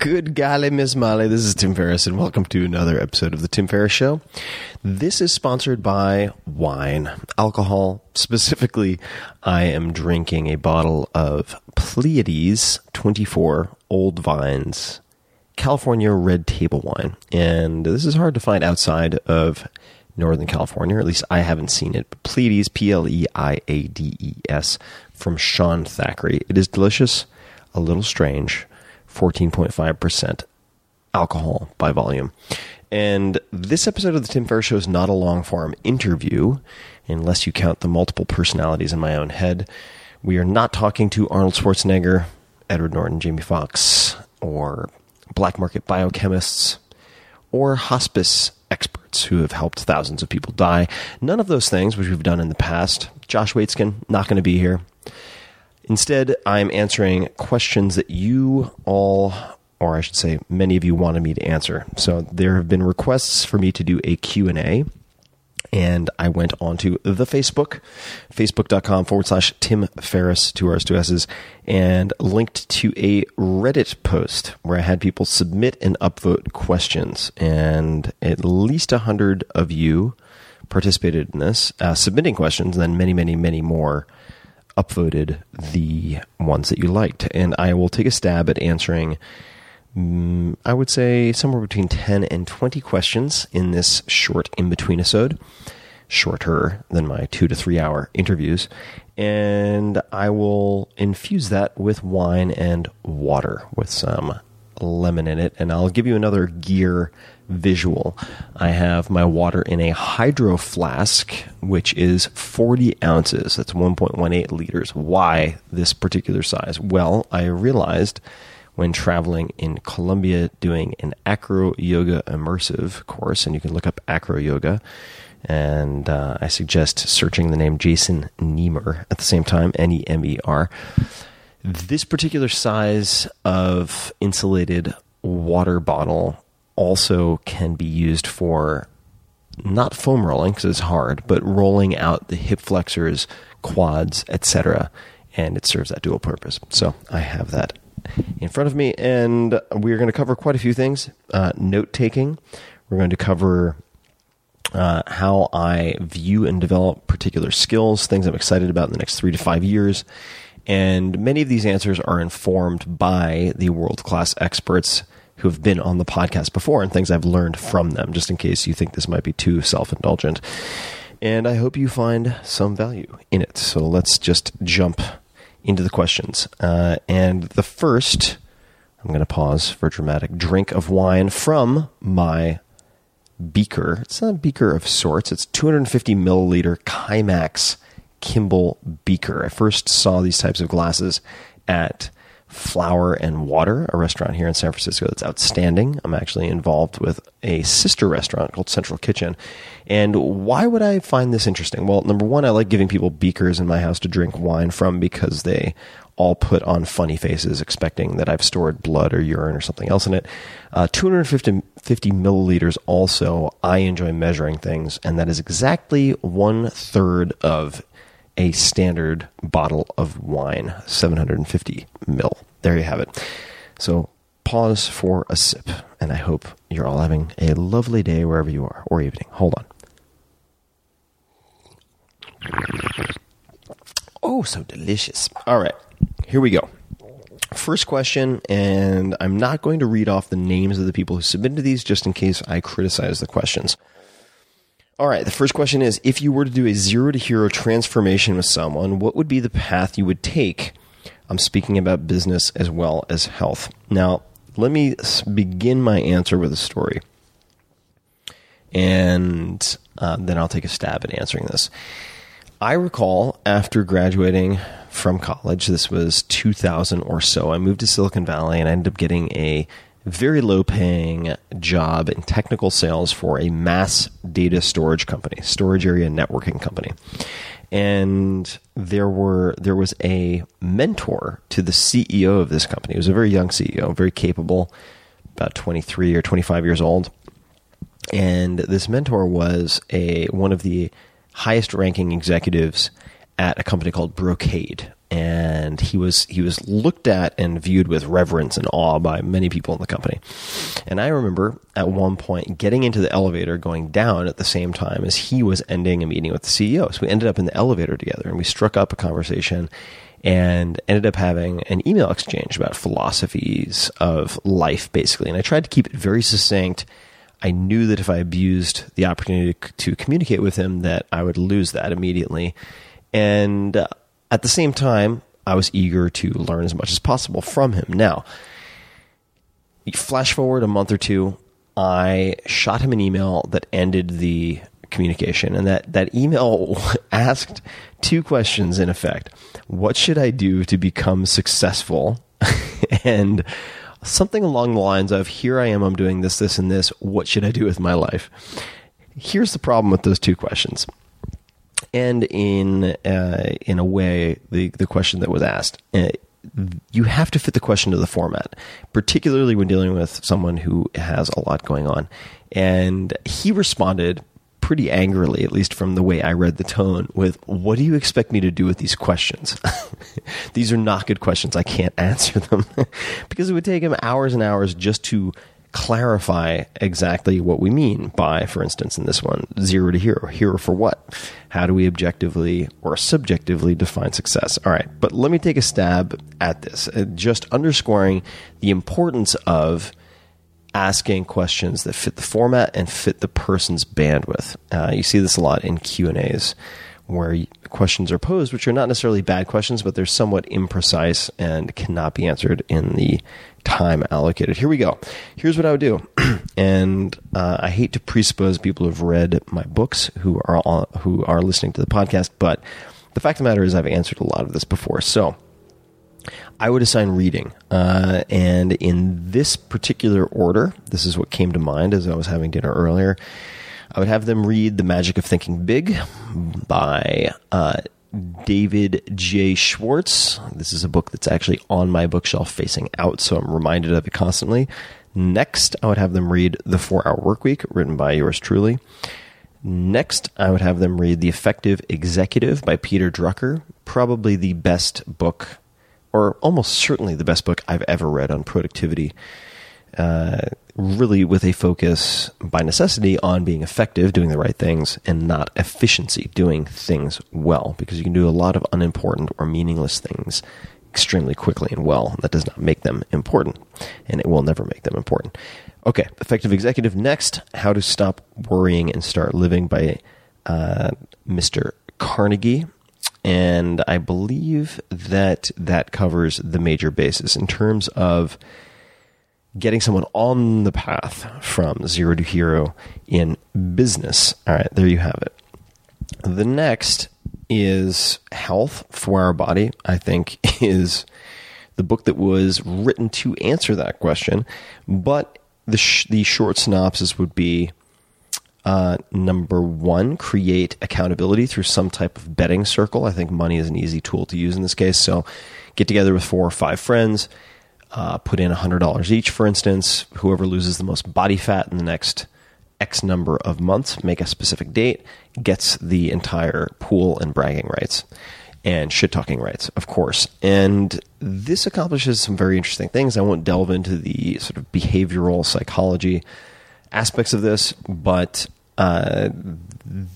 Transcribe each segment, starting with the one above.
Good golly, Miss Molly. This is Tim Ferriss, and welcome to another episode of The Tim Ferriss Show. This is sponsored by wine, alcohol. Specifically, I am drinking a bottle of Pleiades 24 Old Vines California Red Table Wine. And this is hard to find outside of Northern California, or at least I haven't seen it. But Pleiades, P L E I A D E S, from Sean Thackrey. It is delicious, a little strange 14.5% alcohol by volume. And this episode of the Tim Ferriss Show is not a long form interview, unless you count the multiple personalities in my own head. We are not talking to Arnold Schwarzenegger, Edward Norton, Jamie Foxx, or black market biochemists, or hospice experts who have helped thousands of people die. None of those things, which we've done in the past. Josh Waitzkin, not going to be here. Instead, I'm answering questions that you all, or I should say, many of you wanted me to answer. So there have been requests for me to do a Q&A, and I went onto the Facebook, facebook.com forward slash Tim Ferriss, two R's, two S's, and linked to a Reddit post where I had people submit and upvote questions. And at least 100 of you participated in this, uh, submitting questions, and then many, many, many more upvoted the ones that you liked. And I will take a stab at answering, mm, I would say, somewhere between 10 and 20 questions in this short in between episode, shorter than my two to three hour interviews. And I will infuse that with wine and water with some lemon in it. And I'll give you another gear visual. I have my water in a hydro flask, which is 40 ounces. That's 1.18 liters. Why this particular size? Well, I realized when traveling in Colombia doing an acro yoga immersive course, and you can look up acro yoga. And uh, I suggest searching the name Jason Nemer at the same time, N E M E R. This particular size of insulated water bottle also can be used for not foam rolling because it's hard, but rolling out the hip flexors, quads, etc. And it serves that dual purpose. So I have that in front of me, and we're going to cover quite a few things. Uh, Note taking. We're going to cover uh, how I view and develop particular skills, things I'm excited about in the next three to five years. And many of these answers are informed by the world class experts who have been on the podcast before and things I've learned from them, just in case you think this might be too self indulgent. And I hope you find some value in it. So let's just jump into the questions. Uh, and the first, I'm going to pause for a dramatic drink of wine from my beaker. It's not a beaker of sorts. It's 250 milliliter Kimax Kimble beaker. I first saw these types of glasses at Flour and Water, a restaurant here in San Francisco that's outstanding. I'm actually involved with a sister restaurant called Central Kitchen. And why would I find this interesting? Well, number one, I like giving people beakers in my house to drink wine from because they all put on funny faces expecting that I've stored blood or urine or something else in it. Uh, 250 50 milliliters also, I enjoy measuring things, and that is exactly one third of a standard bottle of wine, 750 mil. There you have it. So pause for a sip, and I hope you're all having a lovely day wherever you are, or evening. Hold on. Oh, so delicious. All right, here we go. First question, and I'm not going to read off the names of the people who submitted these just in case I criticize the questions. All right, the first question is if you were to do a zero to hero transformation with someone, what would be the path you would take? I'm speaking about business as well as health. Now, let me begin my answer with a story. And uh, then I'll take a stab at answering this. I recall after graduating from college, this was 2000 or so, I moved to Silicon Valley and I ended up getting a very low paying job in technical sales for a mass data storage company, storage area networking company. And there were there was a mentor to the CEO of this company. He was a very young CEO, very capable, about 23 or 25 years old. And this mentor was a one of the highest ranking executives at a company called Brocade, and he was he was looked at and viewed with reverence and awe by many people in the company. And I remember at one point getting into the elevator, going down at the same time as he was ending a meeting with the CEO. So we ended up in the elevator together, and we struck up a conversation. And ended up having an email exchange about philosophies of life, basically. And I tried to keep it very succinct. I knew that if I abused the opportunity to communicate with him, that I would lose that immediately. And uh, at the same time, I was eager to learn as much as possible from him. Now, flash forward a month or two, I shot him an email that ended the communication, and that, that email asked two questions in effect What should I do to become successful? and something along the lines of Here I am, I'm doing this, this, and this. What should I do with my life? Here's the problem with those two questions and in uh, in a way the the question that was asked. Uh, you have to fit the question to the format, particularly when dealing with someone who has a lot going on. And he responded pretty angrily, at least from the way I read the tone, with, What do you expect me to do with these questions? these are not good questions. I can't answer them. because it would take him hours and hours just to clarify exactly what we mean by, for instance, in this one, zero to hero. Hero for what? How do we objectively or subjectively define success? All right, but let me take a stab at this, uh, just underscoring the importance of asking questions that fit the format and fit the person's bandwidth. Uh, you see this a lot in Q and A's where questions are posed, which are not necessarily bad questions, but they're somewhat imprecise and cannot be answered in the time allocated. Here we go. Here's what I would do, and uh, I hate to presuppose people who've read my books who are all, who are listening to the podcast, but the fact of the matter is I've answered a lot of this before. So I would assign reading, uh, and in this particular order, this is what came to mind as I was having dinner earlier. I would have them read The Magic of Thinking Big by uh, David J. Schwartz. This is a book that's actually on my bookshelf facing out, so I'm reminded of it constantly. Next, I would have them read The Four Hour Workweek, written by yours truly. Next, I would have them read The Effective Executive by Peter Drucker, probably the best book, or almost certainly the best book I've ever read on productivity. Uh, really, with a focus by necessity on being effective, doing the right things, and not efficiency, doing things well, because you can do a lot of unimportant or meaningless things extremely quickly and well. That does not make them important, and it will never make them important. Okay, effective executive. Next, how to stop worrying and start living by uh, Mr. Carnegie. And I believe that that covers the major bases in terms of getting someone on the path from zero to hero in business. All right, there you have it. The next is Health Four Hour Body, I think, is the book that was written to answer that question. But the, sh- the short synopsis would be uh, number one, create accountability through some type of betting circle. I think money is an easy tool to use in this case. So get together with four or five friends, uh, put in $100 each, for instance. Whoever loses the most body fat in the next X number of months, make a specific date, gets the entire pool and bragging rights and shit talking rights, of course. And this accomplishes some very interesting things. I won't delve into the sort of behavioral psychology aspects of this, but uh,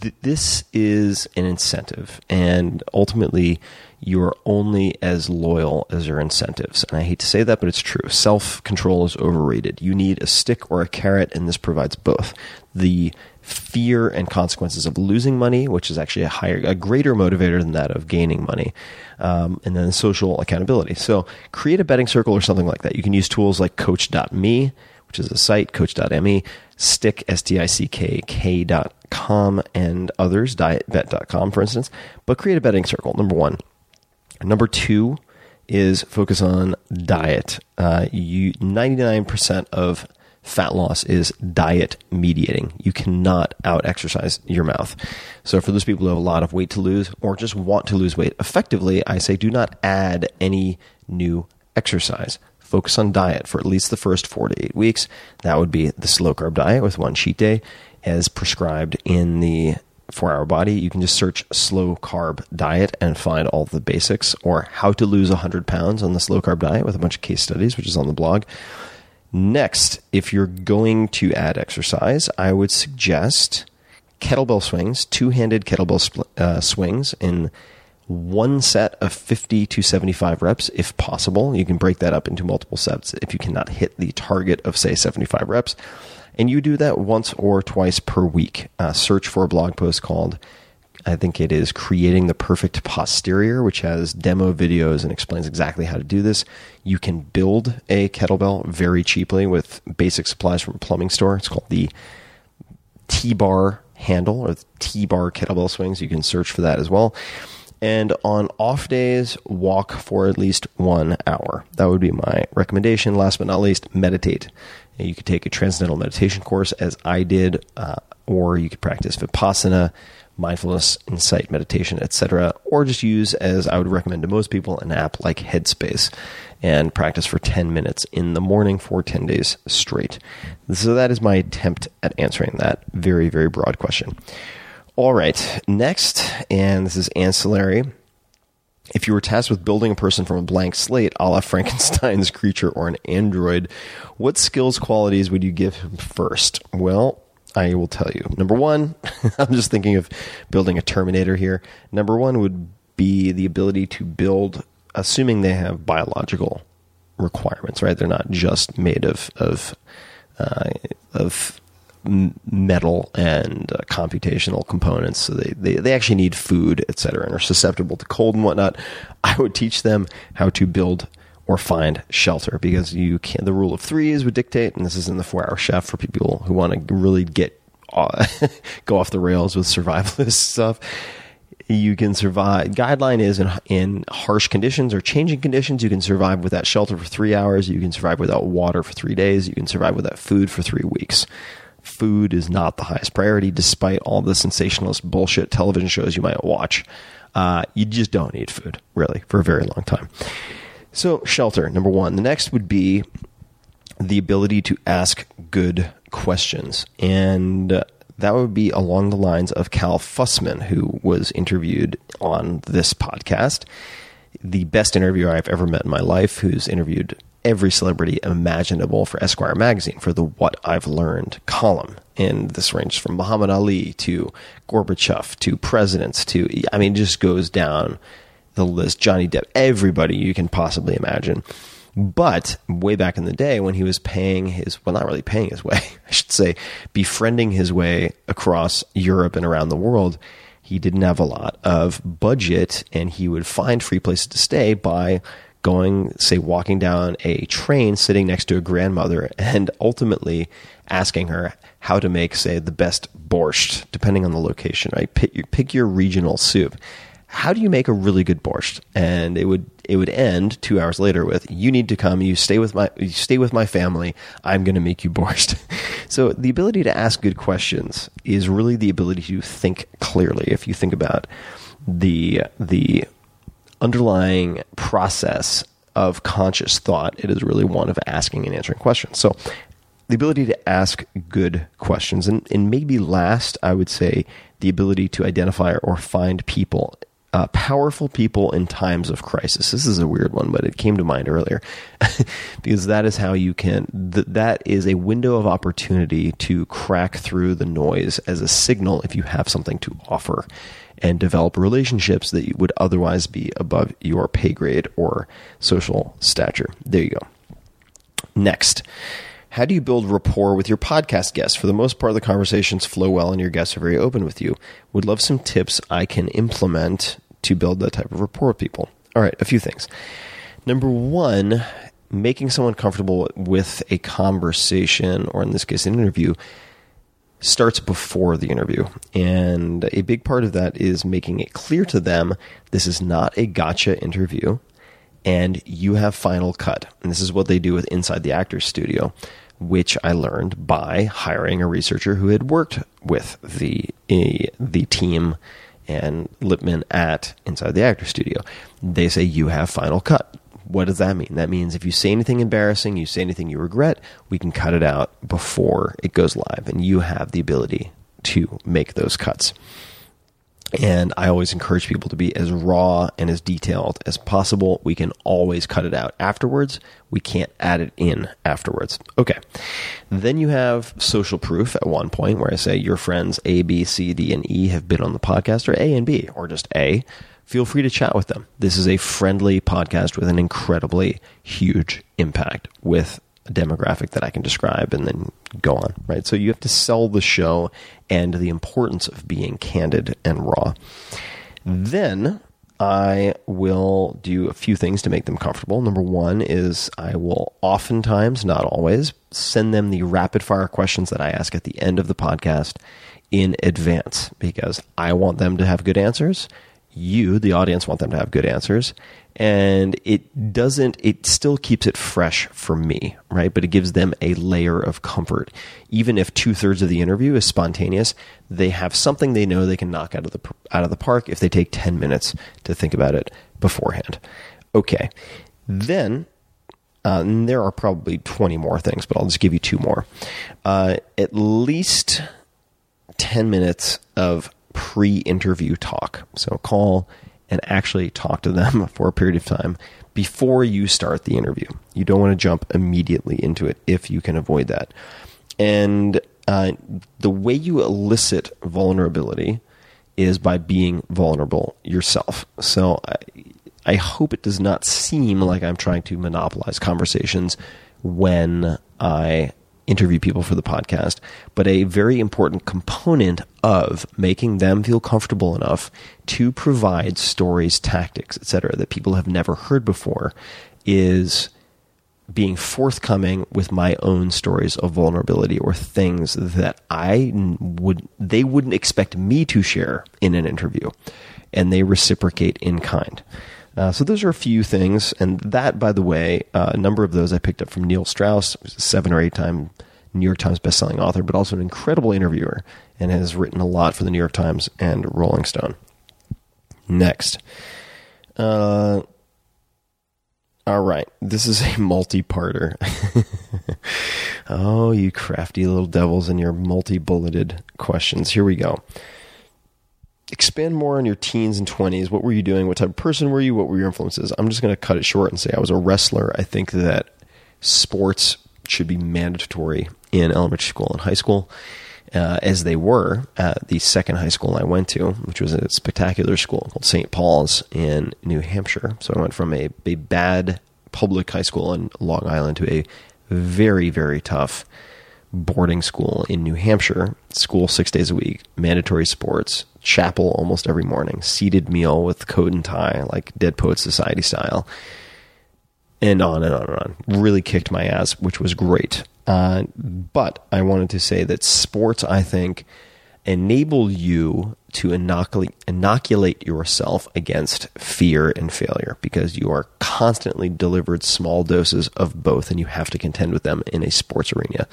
th- this is an incentive, and ultimately, you're only as loyal as your incentives. And I hate to say that, but it's true. Self control is overrated. You need a stick or a carrot, and this provides both. The fear and consequences of losing money, which is actually a higher, a greater motivator than that of gaining money, um, and then social accountability. So create a betting circle or something like that. You can use tools like Coach.me, which is a site, Coach.me, Stick, S-T-I-C-K, K.com, and others, DietBet.com, for instance. But create a betting circle, number one. Number two is focus on diet. Uh, you 99% of fat loss is diet mediating. You cannot out exercise your mouth. So for those people who have a lot of weight to lose or just want to lose weight effectively, I say do not add any new exercise. Focus on diet for at least the first four to eight weeks. That would be the slow carb diet with one cheat day as prescribed in the Four Hour Body, you can just search slow carb diet and find all the basics or how to lose 100 pounds on the slow carb diet with a bunch of case studies, which is on the blog. Next, if you're going to add exercise, I would suggest kettlebell swings, two handed kettlebell uh, swings in one set of 50 to 75 reps if possible. You can break that up into multiple sets if you cannot hit the target of, say, 75 reps. And you do that once or twice per week. Uh, search for a blog post called, I think it is Creating the Perfect Posterior, which has demo videos and explains exactly how to do this. You can build a kettlebell very cheaply with basic supplies from a plumbing store. It's called the T bar handle or T bar kettlebell swings. You can search for that as well. And on off days, walk for at least one hour. That would be my recommendation. Last but not least, meditate. You could take a transcendental meditation course, as I did, uh, or you could practice vipassana, mindfulness, insight meditation, etc., or just use, as I would recommend to most people, an app like Headspace and practice for 10 minutes in the morning for 10 days straight. So that is my attempt at answering that very, very broad question. All right, next, and this is ancillary. If you were tasked with building a person from a blank slate, a la Frankenstein's creature or an android, what skills qualities would you give him first? Well, I will tell you. Number one, I'm just thinking of building a Terminator here. Number one would be the ability to build, assuming they have biological requirements, right? They're not just made of of uh, of metal and uh, computational components. So they, they, they actually need food, et cetera, and are susceptible to cold and whatnot. I would teach them how to build or find shelter because you can the rule of threes would dictate, and this is in the four hour chef for people who want to really get uh, go off the rails with survivalist stuff. You can survive. Guideline is in, in harsh conditions or changing conditions, you can survive without shelter for three hours. You can survive without water for three days. You can survive without food for three weeks food is not the highest priority, despite all the sensationalist bullshit television shows you might watch. Uh, you just don't need food, really, for a very long time. So, shelter, number one. The next would be the ability to ask good questions. And uh, that would be along the lines of Cal Fussman, who was interviewed on this podcast. The best interviewer I've ever met in my life, who's interviewed every celebrity imaginable for Esquire magazine for the What I've Learned column. And this ranges from Muhammad Ali to Gorbachev to presidents to, I mean, it just goes down the list. Johnny Depp, everybody you can possibly imagine. But way back in the day when he was paying his, well, not really paying his way, I should say, befriending his way across Europe and around the world, he didn't have a lot of budget and he would find free places to stay by going, say, walking down a train, sitting next to a grandmother, and ultimately asking her how to make, say, the best borscht, depending on the location, right? Pick your, pick your regional soup. How do you make a really good borscht? And it would it would end two hours later with you need to come. You stay with my you stay with my family. I'm going to make you borscht. so the ability to ask good questions is really the ability to think clearly. If you think about the the underlying process of conscious thought, it is really one of asking and answering questions. So the ability to ask good questions. And, and maybe last, I would say the ability to identify or find people, uh, powerful people in times of crisis. This is a weird one, but it came to mind earlier because that is how you can, th- that is a window of opportunity to crack through the noise as a signal if you have something to offer and develop relationships that would otherwise be above your pay grade or social stature. There you go. Next, how do you build rapport with your podcast guests? For the most part, the conversations flow well and your guests are very open with you. Would love some tips I can implement to build that type of rapport with people. All right, a few things. Number one, making someone comfortable with a conversation, or in this case, an interview, starts before the interview. And a big part of that is making it clear to them this is not a gotcha interview and you have final cut. And this is what they do with Inside the Actors Studio, which I learned by hiring a researcher who had worked with the uh, the team and Lipton at Inside the Actor Studio. They say you have final cut. What does that mean? That means if you say anything embarrassing, you say anything you regret, we can cut it out before it goes live, and you have the ability to make those cuts. And I always encourage people to be as raw and as detailed as possible. We can always cut it out afterwards. We can't add it in afterwards. Okay. Then you have social proof at one point where I say your friends A, B, C, D, and E have been on the podcast, or A and B, or just A. Feel free to chat with them. This is a friendly podcast with an incredibly huge impact with a demographic that I can describe and then go on, right? So you have to sell the show and the importance of being candid and raw. Then I will do a few things to make them comfortable. Number one is I will oftentimes, not always, send them the rapid fire questions that I ask at the end of the podcast in advance because I want them to have good answers. You, the audience, want them to have good answers. And it doesn't it still keeps it fresh for me right? But it gives them a layer of comfort. Even if two-thirds of the interview is spontaneous they have something they know they can knock out of the out of the park if they take 10 minutes to think about it beforehand. Okay. Then uh, there are probably 20 more things but i'll just give you two more. Uh, at least 10 minutes of pre-interview talk so call and actually talk to them for a period of time before you start the interview. You don't want to jump immediately into it if you can avoid that. And uh, the way you elicit vulnerability is by being vulnerable yourself. So I, I hope it does not seem like I'm trying to monopolize conversations when I interview people for the podcast, but a very important component of making them feel comfortable enough to provide stories, tactics, etc., that people have never heard before is being forthcoming with my own stories of vulnerability or things that I would they wouldn't expect me to share in an interview and they reciprocate in kind. Uh, so those are a few things, and that, by the way, uh, a number of those I picked up from Neil Strauss, seven or eight time New York Times bestselling author, but also an incredible interviewer, and has written a lot for the New York Times and Rolling Stone. Next, uh, All right. This is a multi parter. oh, you crafty little devils and your multi bulleted questions. Here we go. Expand more on your teens and 20s. What were you doing? What type of person were you? What were your influences? I'm just going to cut it short and say I was a wrestler. I think that sports should be mandatory in elementary school and high school uh, as they were at the second high school I went to, which was a spectacular school called St. Paul's in New Hampshire. So I went from a, a bad public high school in Long Island to a very, very tough boarding school in New Hampshire. School six days a week, mandatory sports, chapel almost every morning, seated meal with coat and tie, like Dead Poet Society style and on and on and on. Really kicked my ass, which was great. Uh, but I wanted to say that sports, I think, enable you to inoculate, yourself against fear and failure because you are constantly delivered small doses of both and you have to contend with them in a sports arena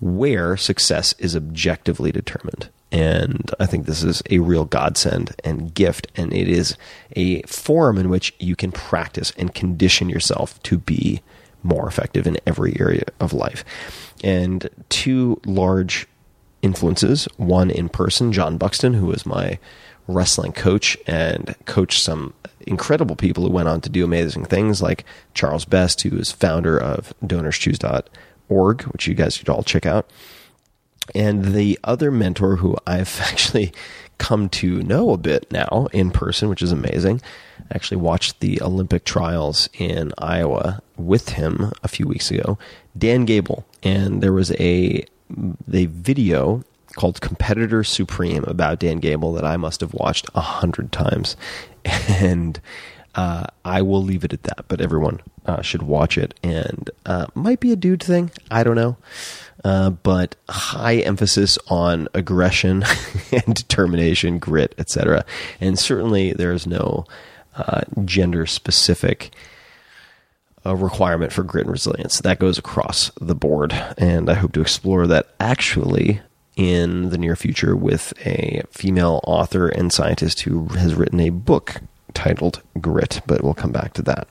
where success is objectively determined. And I think this is a real godsend and gift. And it is a forum in which you can practice and condition yourself to be more effective in every area of life. And two large influences one in person, John Buxton, who was my wrestling coach and coached some incredible people who went on to do amazing things, like Charles Best, who is founder of donorschoose.org, which you guys should all check out. And the other mentor who I've actually come to know a bit now in person, which is amazing. I actually watched the Olympic trials in Iowa with him a few weeks ago, Dan Gable. And there was a, a video called Competitor Supreme about Dan Gable that I must have watched a hundred times. And uh, I will leave it at that, but everyone uh, should watch it. And uh, might be a dude thing. I don't know. Uh, but high emphasis on aggression and determination, grit, etc. And certainly there is no uh, gender specific uh, requirement for grit and resilience. That goes across the board. And I hope to explore that actually in the near future with a female author and scientist who has written a book titled Grit, but we'll come back to that.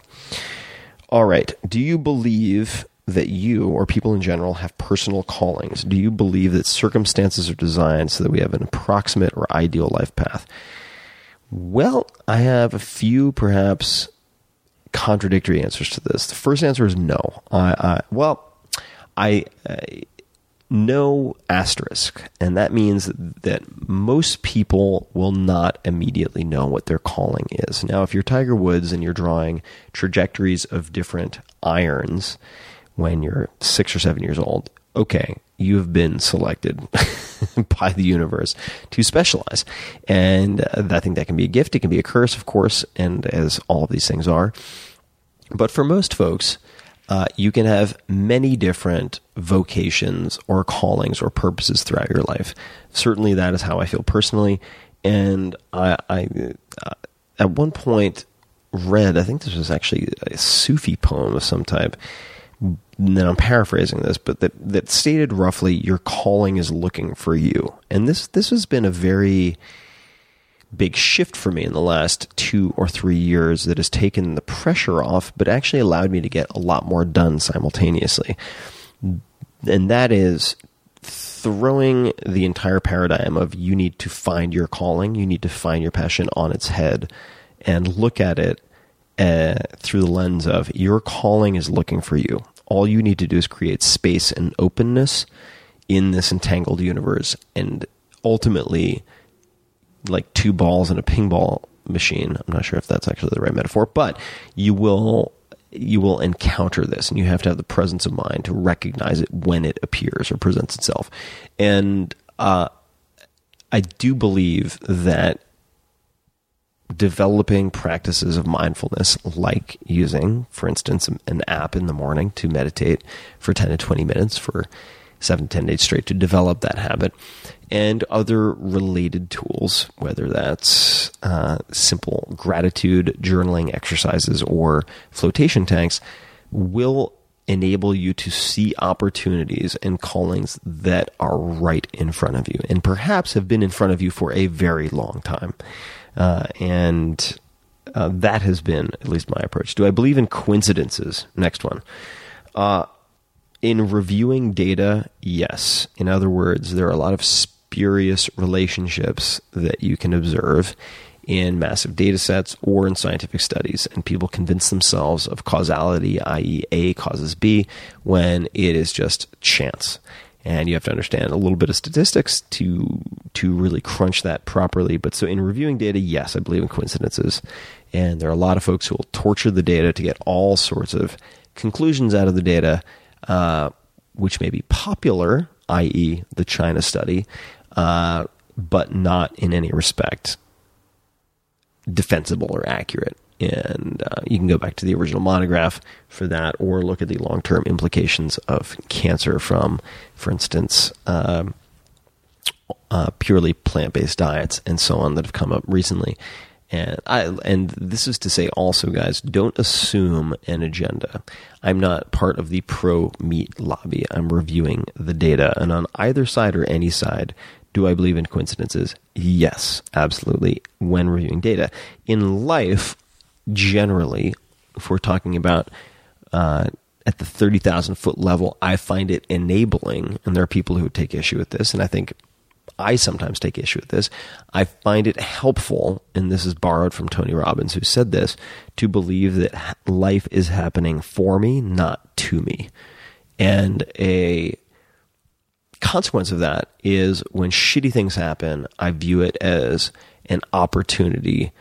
All right. Do you believe that you or people in general have personal callings? Do you believe that circumstances are designed so that we have an approximate or ideal life path? Well, I have a few perhaps contradictory answers to this. The first answer is no. I, I well, I, I no asterisk, and that means that most people will not immediately know what their calling is. Now, if you're Tiger Woods and you're drawing trajectories of different irons, when you're six or seven years old, okay, you've been selected by the universe to specialize. And uh, I think that can be a gift. It can be a curse, of course, and as all of these things are. But for most folks, uh, you can have many different vocations or callings or purposes throughout your life. Certainly, that is how I feel personally. And I, I uh, at one point, read, I think this was actually a Sufi poem of some type and then I'm paraphrasing this, but that that stated roughly your calling is looking for you. And this this has been a very big shift for me in the last two or three years that has taken the pressure off, but actually allowed me to get a lot more done simultaneously. And that is throwing the entire paradigm of you need to find your calling, you need to find your passion on its head and look at it uh, through the lens of your calling is looking for you. All you need to do is create space and openness in this entangled universe, and ultimately, like two balls in a ping ball machine. I'm not sure if that's actually the right metaphor, but you will you will encounter this, and you have to have the presence of mind to recognize it when it appears or presents itself. And uh, I do believe that developing practices of mindfulness, like using, for instance, an app in the morning to meditate for 10 to 20 minutes for seven to 10 days straight to develop that habit, and other related tools, whether that's uh, simple gratitude journaling exercises or flotation tanks, will enable you to see opportunities and callings that are right in front of you and perhaps have been in front of you for a very long time. Uh, and uh, that has been at least my approach. Do I believe in coincidences? Next one. Uh, in reviewing data, yes. In other words, there are a lot of spurious relationships that you can observe in massive data sets or in scientific studies, and people convince themselves of causality, i.e., A causes B, when it is just chance. And you have to understand a little bit of statistics to to really crunch that properly. But so in reviewing data, yes, I believe in coincidences, and there are a lot of folks who will torture the data to get all sorts of conclusions out of the data, uh, which may be popular, i.e., the China study, uh, but not in any respect defensible or accurate. And uh, you can go back to the original monograph for that, or look at the long term implications of cancer from, for instance, um, uh, purely plant based diets and so on that have come up recently. And I and this is to say also, guys, don't assume an agenda. I'm not part of the pro meat lobby. I'm reviewing the data, and on either side or any side, do I believe in coincidences? Yes, absolutely. When reviewing data in life, generally, if we're talking about uh, at the 30,000 foot level, I find it enabling, and there are people who take issue with this, and I think I sometimes take issue with this. I find it helpful, and this is borrowed from Tony Robbins, who said this, to believe that life is happening for me, not to me. And a consequence of that is when shitty things happen, I view it as an opportunity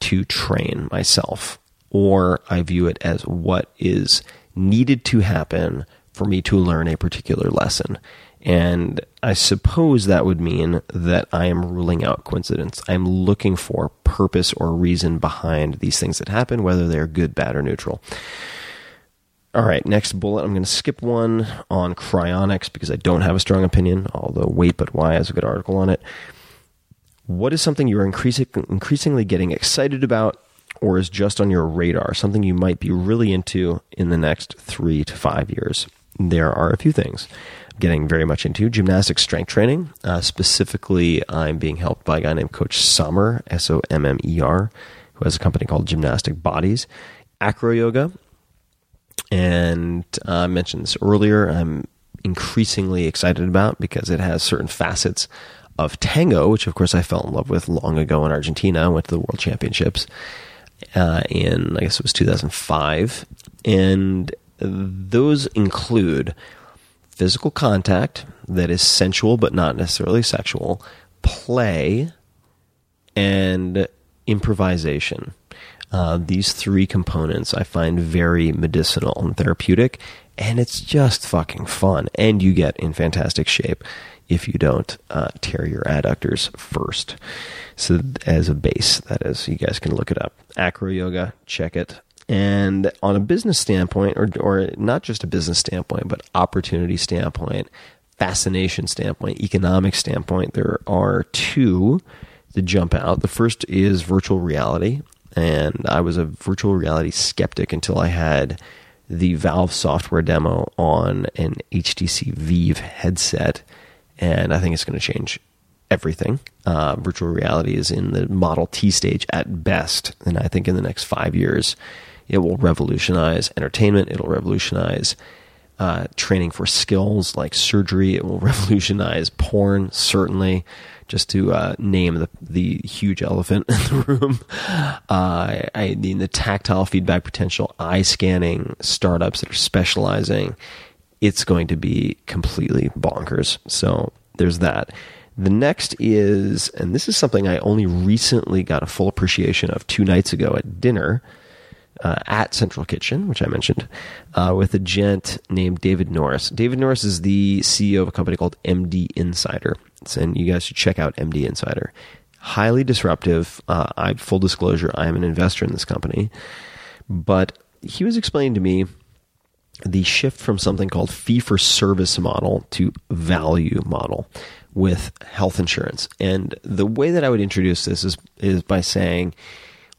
to train myself, or I view it as what is needed to happen for me to learn a particular lesson. And I suppose that would mean that I am ruling out coincidence. I'm looking for purpose or reason behind these things that happen, whether they're good, bad, or neutral. All right, next bullet. I'm going to skip one on cryonics because I don't have a strong opinion, although Wait But Why has a good article on it. What is something you're increasing, increasingly getting excited about or is just on your radar, something you might be really into in the next three to five years? There are a few things I'm getting very much into gymnastic strength training. Uh, specifically, I'm being helped by a guy named Coach Sommer, S O M M E R, who has a company called Gymnastic Bodies. Acro yoga, and uh, I mentioned this earlier. I'm increasingly excited about because it has certain facets of tango, which of course I fell in love with long ago in Argentina. I went to the World Championships uh, in I guess it was 2005, and those include physical contact that is sensual but not necessarily sexual, play, and improvisation. Uh, these three components I find very medicinal and therapeutic, and it's just fucking fun. And you get in fantastic shape if you don't uh, tear your adductors first. So, as a base, that is, you guys can look it up. Acro Yoga, check it. And on a business standpoint, or, or not just a business standpoint, but opportunity standpoint, fascination standpoint, economic standpoint, there are two that jump out. The first is virtual reality and I was a virtual reality skeptic until I had the Valve software demo on an HTC Vive headset, and I think it's going to change everything. Uh, virtual reality is in the Model T stage at best, and I think in the next five years, it will revolutionize entertainment. It'll revolutionize uh, training for skills like surgery. It will revolutionize porn, certainly just to uh, name the the huge elephant in the room. Uh, I mean, the tactile feedback potential, eye scanning startups that are specializing. It's going to be completely bonkers. So there's that. The next is, and this is something I only recently got a full appreciation of two nights ago at dinner. Uh, at Central Kitchen, which I mentioned, uh, with a gent named David Norris. David Norris is the CEO of a company called MD Insider and you guys should check out MD Insider. Highly disruptive. Uh, I full disclosure, I am an investor in this company, but he was explaining to me the shift from something called fee for service model to value model with health insurance. And the way that I would introduce this is is by saying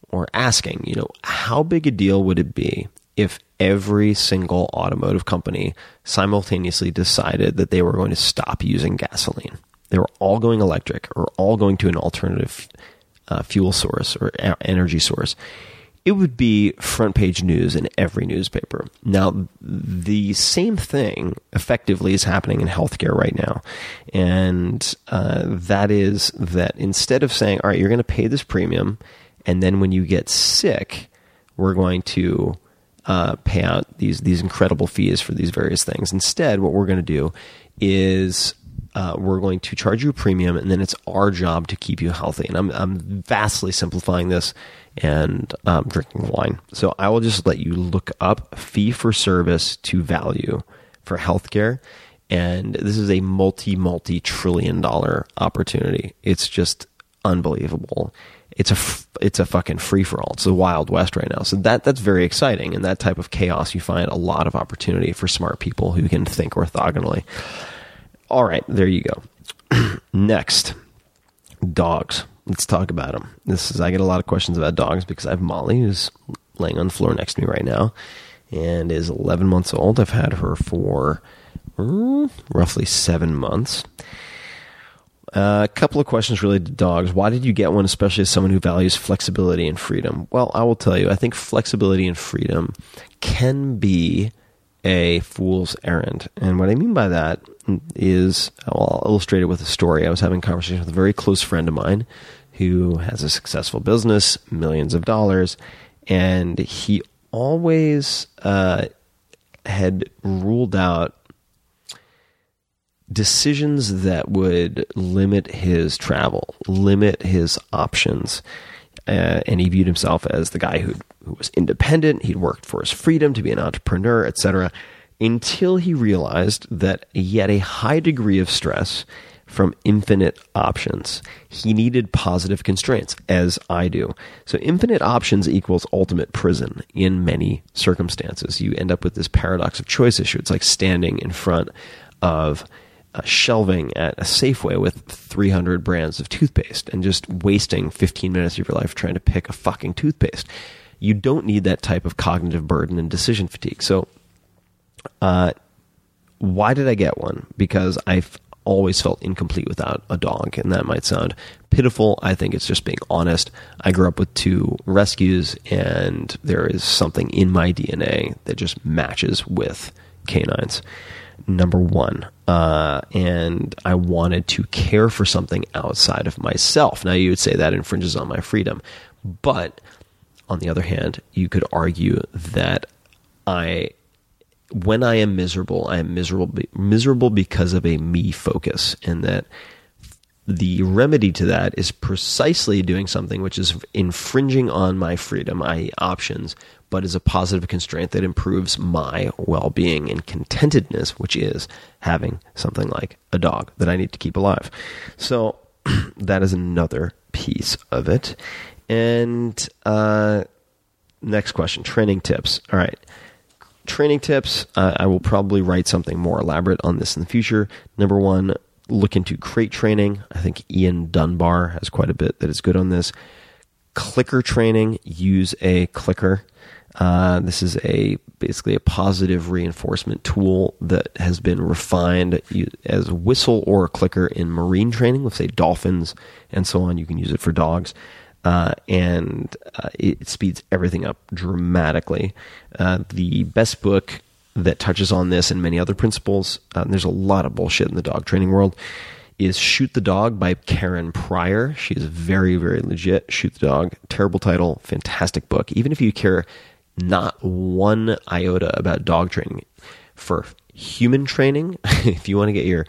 or asking, you know, how big a deal would it be if every single automotive company simultaneously decided that they were going to stop using gasoline? they were all going electric or all going to an alternative uh, fuel source or energy source, it would be front page news in every newspaper. Now, the same thing effectively is happening in healthcare right now. And uh, that is that instead of saying, all right, you're going to pay this premium, and then when you get sick, we're going to uh, pay out these, these incredible fees for these various things. Instead, what we're going to do is uh, we're going to charge you a premium, and then it's our job to keep you healthy. And I'm, I'm vastly simplifying this and um, drinking wine. So I will just let you look up fee for service to value for healthcare. And this is a multi, multi trillion dollar opportunity. It's just unbelievable. It's a, it's a fucking free for all. It's the wild west right now. So that, that's very exciting. In that type of chaos, you find a lot of opportunity for smart people who can think orthogonally. All right, there you go. Next, dogs. Let's talk about them. This is I get a lot of questions about dogs because I have Molly who's laying on the floor next to me right now and is 11 months old. I've had her for mm, roughly seven months. Uh, a couple of questions related to dogs. Why did you get one, especially as someone who values flexibility and freedom? Well, I will tell you, I think flexibility and freedom can be a fool's errand. And what I mean by that is, well, I'll illustrate it with a story. I was having a conversation with a very close friend of mine who has a successful business, millions of dollars, and he always uh, had ruled out decisions that would limit his travel, limit his options. Uh, and he viewed himself as the guy who who was independent. He'd worked for his freedom to be an entrepreneur, etc. Until he realized that he had a high degree of stress from infinite options. He needed positive constraints, as I do. So, infinite options equals ultimate prison in many circumstances. You end up with this paradox of choice issue. It's like standing in front of shelving at a Safeway with 300 brands of toothpaste and just wasting 15 minutes of your life trying to pick a fucking toothpaste. You don't need that type of cognitive burden and decision fatigue. So, uh, why did I get one? Because I've always felt incomplete without a dog, and that might sound pitiful. I think it's just being honest. I grew up with two rescues, and there is something in my DNA that just matches with canines number one. Uh, and I wanted to care for something outside of myself. Now, you would say that infringes on my freedom. But on the other hand, you could argue that I, when I am miserable, I am miserable, miserable because of a me focus, and that the remedy to that is precisely doing something which is infringing on my freedom, i.e., options, but is a positive constraint that improves my well being and contentedness, which is having something like a dog that I need to keep alive. So that is another piece of it. And uh, next question training tips. All right. Training tips. Uh, I will probably write something more elaborate on this in the future. Number one, look into crate training. I think Ian Dunbar has quite a bit that is good on this. Clicker training, use a clicker. Uh, this is a basically a positive reinforcement tool that has been refined as whistle or clicker in marine training, let's say dolphins and so on. You can use it for dogs. Uh, and uh, it speeds everything up dramatically. Uh, the best book that touches on this and many other principles, uh, and there's a lot of bullshit in the dog training world, is Shoot the Dog by Karen Pryor. She is very, very legit. Shoot the Dog, terrible title, fantastic book. Even if you care not one iota about dog training. For human training, if you want to get your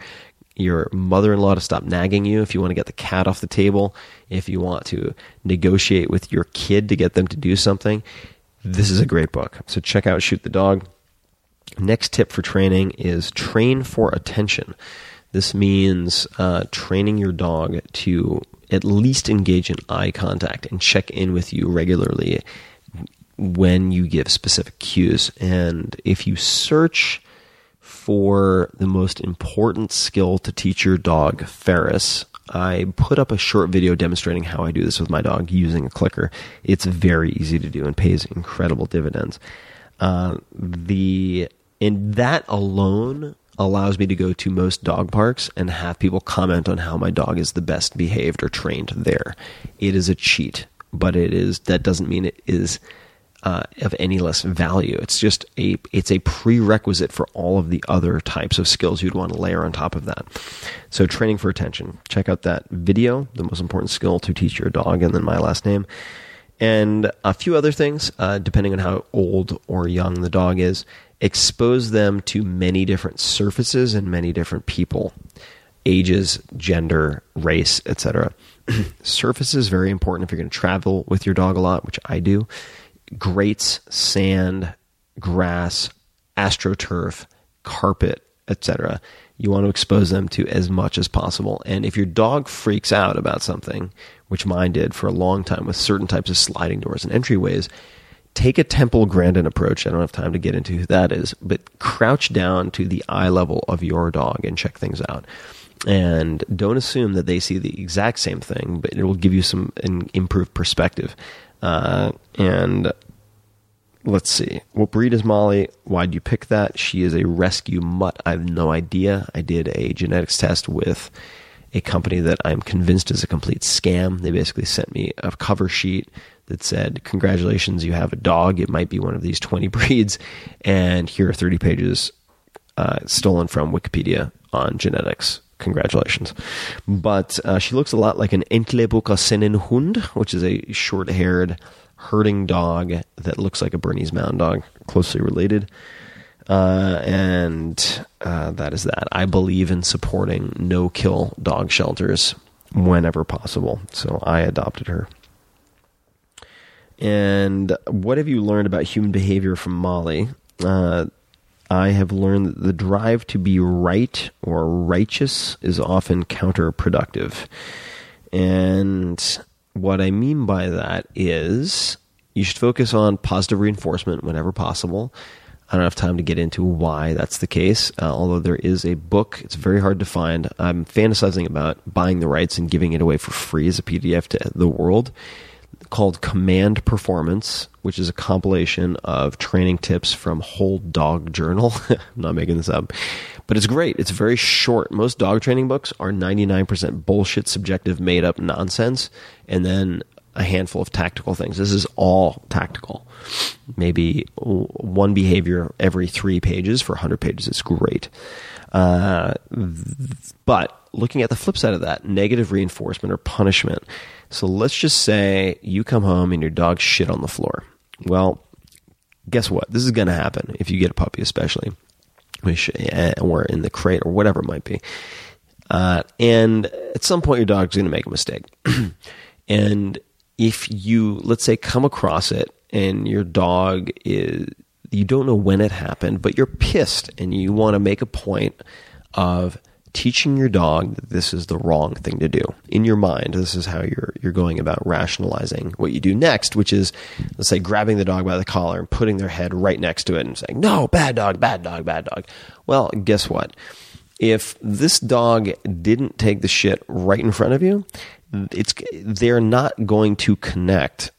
your mother-in-law to stop nagging you, if you want to get the cat off the table, if you want to negotiate with your kid to get them to do something, this is a great book. So check out Shoot the Dog. Next tip for training is train for attention. This means uh, training your dog to at least engage in eye contact and check in with you regularly when you give specific cues. And if you search for the most important skill to teach your dog, Ferriss, I put up a short video demonstrating how I do this with my dog using a clicker. It's very easy to do and pays incredible dividends. Uh, the in that alone, allows me to go to most dog parks and have people comment on how my dog is the best behaved or trained there. It is a cheat, but it is that doesn't mean it is uh, of any less value. It's just a it's a prerequisite for all of the other types of skills you'd want to layer on top of that. So training for attention. Check out that video, the most important skill to teach your dog, and then my last name, and a few other things uh, depending on how old or young the dog is. Expose them to many different surfaces and many different people, ages, gender, race, etc. surfaces very important if you're going to travel with your dog a lot, which I do grates, sand, grass, astroturf, carpet, etc. You want to expose them to as much as possible. And if your dog freaks out about something, which mine did for a long time with certain types of sliding doors and entryways, take a Temple Grandin approach. I don't have time to get into who that is, but crouch down to the eye level of your dog and check things out. And don't assume that they see the exact same thing, but it will give you some improved perspective. Uh, and let's see. What breed is Molly? Why'd you pick that? She is a rescue mutt. I have no idea. I did a genetics test with a company that I'm convinced is a complete scam. They basically sent me a cover sheet that said, Congratulations, you have a dog. It might be one of these 20 breeds. And here are 30 pages uh, stolen from Wikipedia on genetics. Congratulations. But uh, she looks a lot like an Entlebucher Sennenhund, which is a short haired herding dog that looks like a Bernese Mountain Dog, closely related. Uh, and uh, that is that. I believe in supporting no kill dog shelters whenever possible. So I adopted her. And what have you learned about human behavior from Molly? Uh, I have learned that the drive to be right or righteous is often counterproductive. And what I mean by that is you should focus on positive reinforcement whenever possible. I don't have time to get into why that's the case, uh, although there is a book. It's very hard to find. I'm fantasizing about buying the rights and giving it away for free as a PDF to the world called Command Performance, which is a compilation of training tips from Whole Dog Journal. I'm not making this up. But it's great. It's very short. Most dog training books are 99% bullshit, subjective, made up nonsense, and then a handful of tactical things. This is all tactical. Maybe one behavior every three pages for 100 pages is great. Uh, but looking at the flip side of that, negative reinforcement or punishment. So let's just say you come home and your dog shit on the floor. Well, guess what? This is going to happen if you get a puppy, especially, eh, or in the crate or whatever it might be. Uh, and at some point, your dog's going to make a mistake. and if you, let's say, come across it and your dog is, you don't know when it happened, but you're pissed and you want to make a point of teaching your dog that this is the wrong thing to do. In your mind this is how you're you're going about rationalizing what you do next which is let's say grabbing the dog by the collar and putting their head right next to it and saying no bad dog bad dog bad dog. Well guess what? If this dog didn't take the shit right in front of you it's they're not going to connect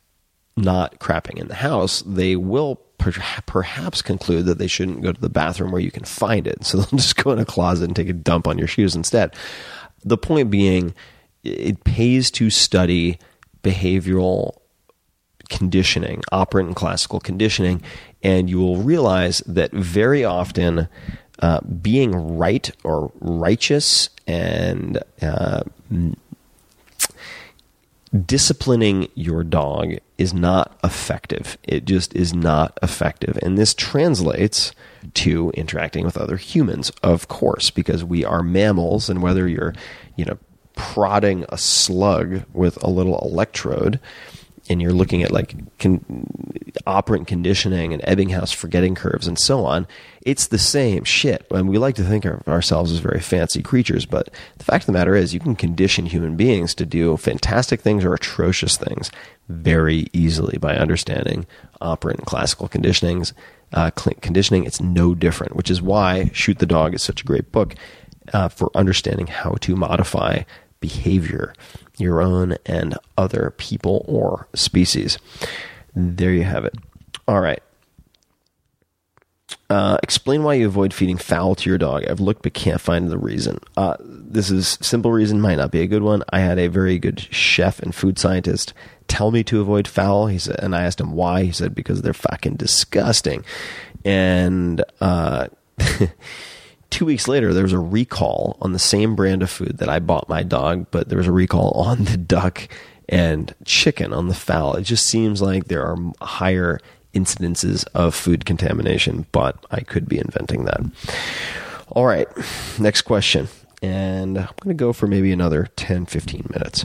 not crapping in the house. They will perhaps conclude that they shouldn't go to the bathroom where you can find it. So they'll just go in a closet and take a dump on your shoes instead. The point being, it pays to study behavioral conditioning, operant and classical conditioning, and you will realize that very often uh, being right or righteous and uh, disciplining your dog is not effective. It just is not effective. And this translates to interacting with other humans, of course, because we are mammals, and whether you're, you know, prodding a slug with a little electrode and you're looking at like con- operant conditioning and Ebbinghaus forgetting curves and so on, it's the same shit. And we like to think of ourselves as very fancy creatures, but the fact of the matter is, you can condition human beings to do fantastic things or atrocious things very easily by understanding operant and classical conditionings. Uh, conditioning, it's no different, which is why Shoot the Dog is such a great book uh, for understanding how to modify behavior your own and other people or species. There you have it. All right. Uh, explain why you avoid feeding fowl to your dog. I've looked but can't find the reason. Uh, this is simple reason, might not be a good one. I had a very good chef and food scientist tell me to avoid fowl. He said, and I asked him why. He said because they're fucking disgusting. And uh, two weeks later, there was a recall on the same brand of food that I bought my dog, but there was a recall on the duck and chicken on the fowl. It just seems like there are higher incidences of food contamination, but I could be inventing that. All right, next question. And I'm going to go for maybe another 10, 15 minutes.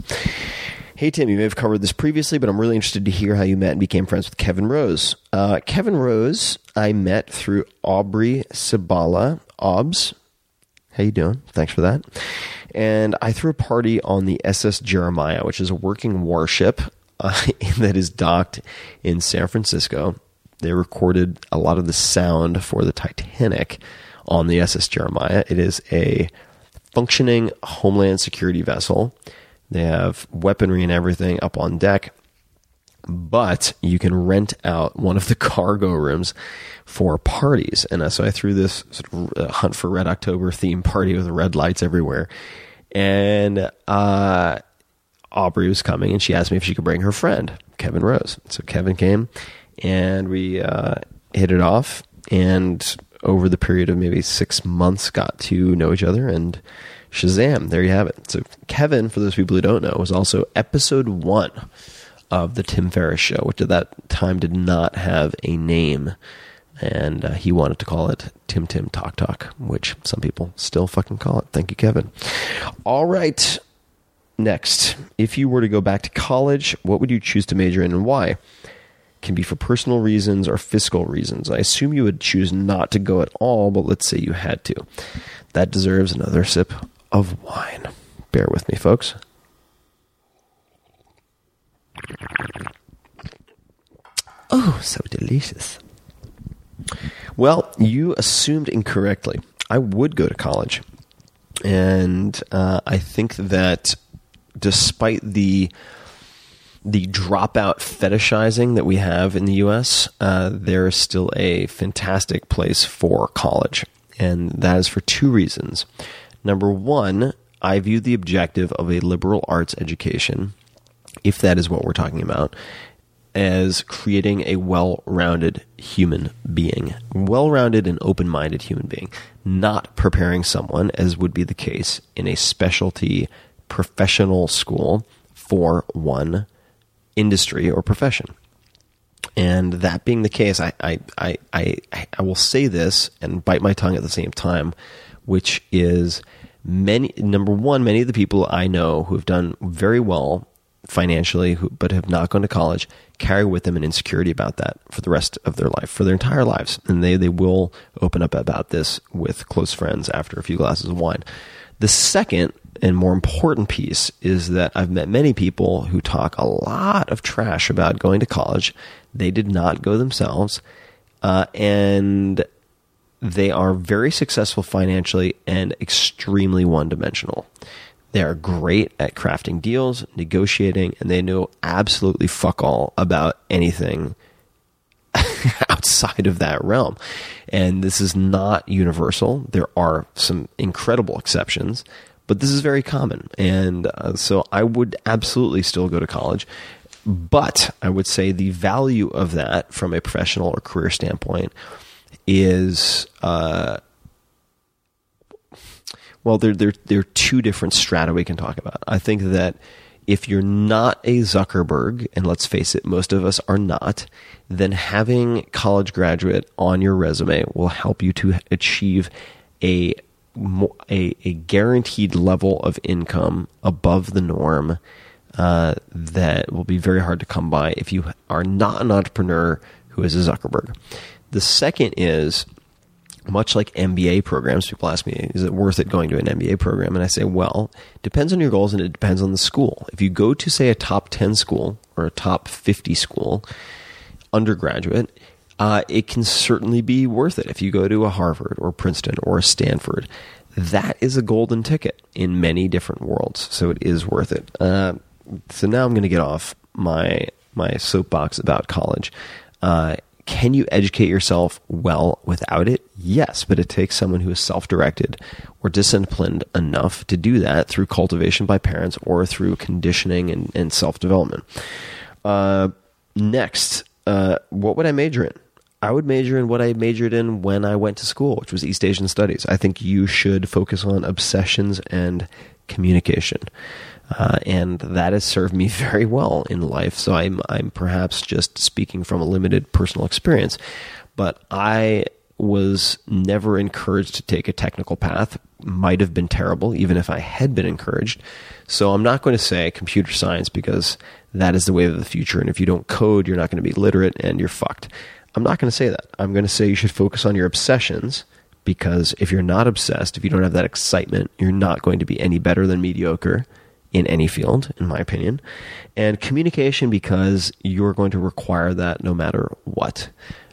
Hey, Tim, you may have covered this previously, but I'm really interested to hear how you met and became friends with Kevin Rose. Uh, Kevin Rose, I met through Aubrey Sabala, OBS. How you doing? Thanks for that. And I threw a party on the SS Jeremiah, which is a working warship uh, that is docked in San Francisco. They recorded a lot of the sound for the Titanic on the SS Jeremiah. It is a functioning Homeland Security vessel. They have weaponry and everything up on deck, but you can rent out one of the cargo rooms for parties. And uh, so I threw this sort of uh, Hunt for Red October theme party with red lights everywhere. And uh, Aubrey was coming and she asked me if she could bring her friend, Kevin Rose. So Kevin came and we uh, hit it off. And over the period of maybe six months, got to know each other and Shazam, there you have it. So Kevin, for those people who don't know, was also episode one of the Tim Ferriss show, which at that time did not have a name. And uh, he wanted to call it Tim Tim Talk Talk, which some people still fucking call it. Thank you, Kevin. All right. Next, if you were to go back to college, what would you choose to major in and why? Can be for personal reasons or fiscal reasons. I assume you would choose not to go at all, but let's say you had to. That deserves another sip of wine. Bear with me, folks. Oh, so delicious. Well, you assumed incorrectly. I would go to college. And uh, I think that despite the the dropout fetishizing that we have in the U.S., uh, there is still a fantastic place for college, and that is for two reasons. Number one, I view the objective of a liberal arts education, if that is what we're talking about, as creating a well rounded human being, well rounded and open minded human being, not preparing someone, as would be the case in a specialty professional school for one industry or profession. And that being the case, I, I, I, I, I will say this and bite my tongue at the same time, which is many, number one, many of the people I know who have done very well financially, who, but have not gone to college, carry with them an insecurity about that for the rest of their life, for their entire lives. And they, they will open up about this with close friends after a few glasses of wine. The second and more important piece is that I've met many people who talk a lot of trash about going to college. They did not go themselves. Uh, and they are very successful financially and extremely one dimensional. They are great at crafting deals, negotiating, and they know absolutely fuck all about anything outside of that realm. And this is not universal. There are some incredible exceptions, but this is very common. And uh, so I would absolutely still go to college. But I would say the value of that from a professional or career standpoint is uh, well, there, there, there are two different strata we can talk about. I think that if you're not a Zuckerberg, and let's face it, most of us are not, then having college graduate on your resume will help you to achieve a a, a guaranteed level of income above the norm uh, that will be very hard to come by if you are not an entrepreneur who is a Zuckerberg. The second is much like MBA programs, people ask me, is it worth it going to an MBA program? And I say, well, depends on your goals and it depends on the school. If you go to, say, a top 10 school or a top 50 school, undergraduate, uh, it can certainly be worth it. If you go to a Harvard or Princeton or a Stanford, that is a golden ticket in many different worlds. So it is worth it. Uh, so now I'm going to get off my my soapbox about college. Uh, can you educate yourself well without it? Yes, but it takes someone who is self directed or disciplined enough to do that through cultivation by parents or through conditioning and, and self development. Uh, next, uh, what would I major in? I would major in what I majored in when I went to school, which was East Asian Studies. I think you should focus on obsessions and communication. Uh, and that has served me very well in life. So I'm I'm perhaps just speaking from a limited personal experience, but I was never encouraged to take a technical path. Might have been terrible, even if I had been encouraged. So I'm not going to say computer science because that is the way of the future. And if you don't code, you're not going to be literate and you're fucked. I'm not going to say that. I'm going to say you should focus on your obsessions because if you're not obsessed, if you don't have that excitement, you're not going to be any better than mediocre in any field, in my opinion. And communication because you're going to require that no matter what.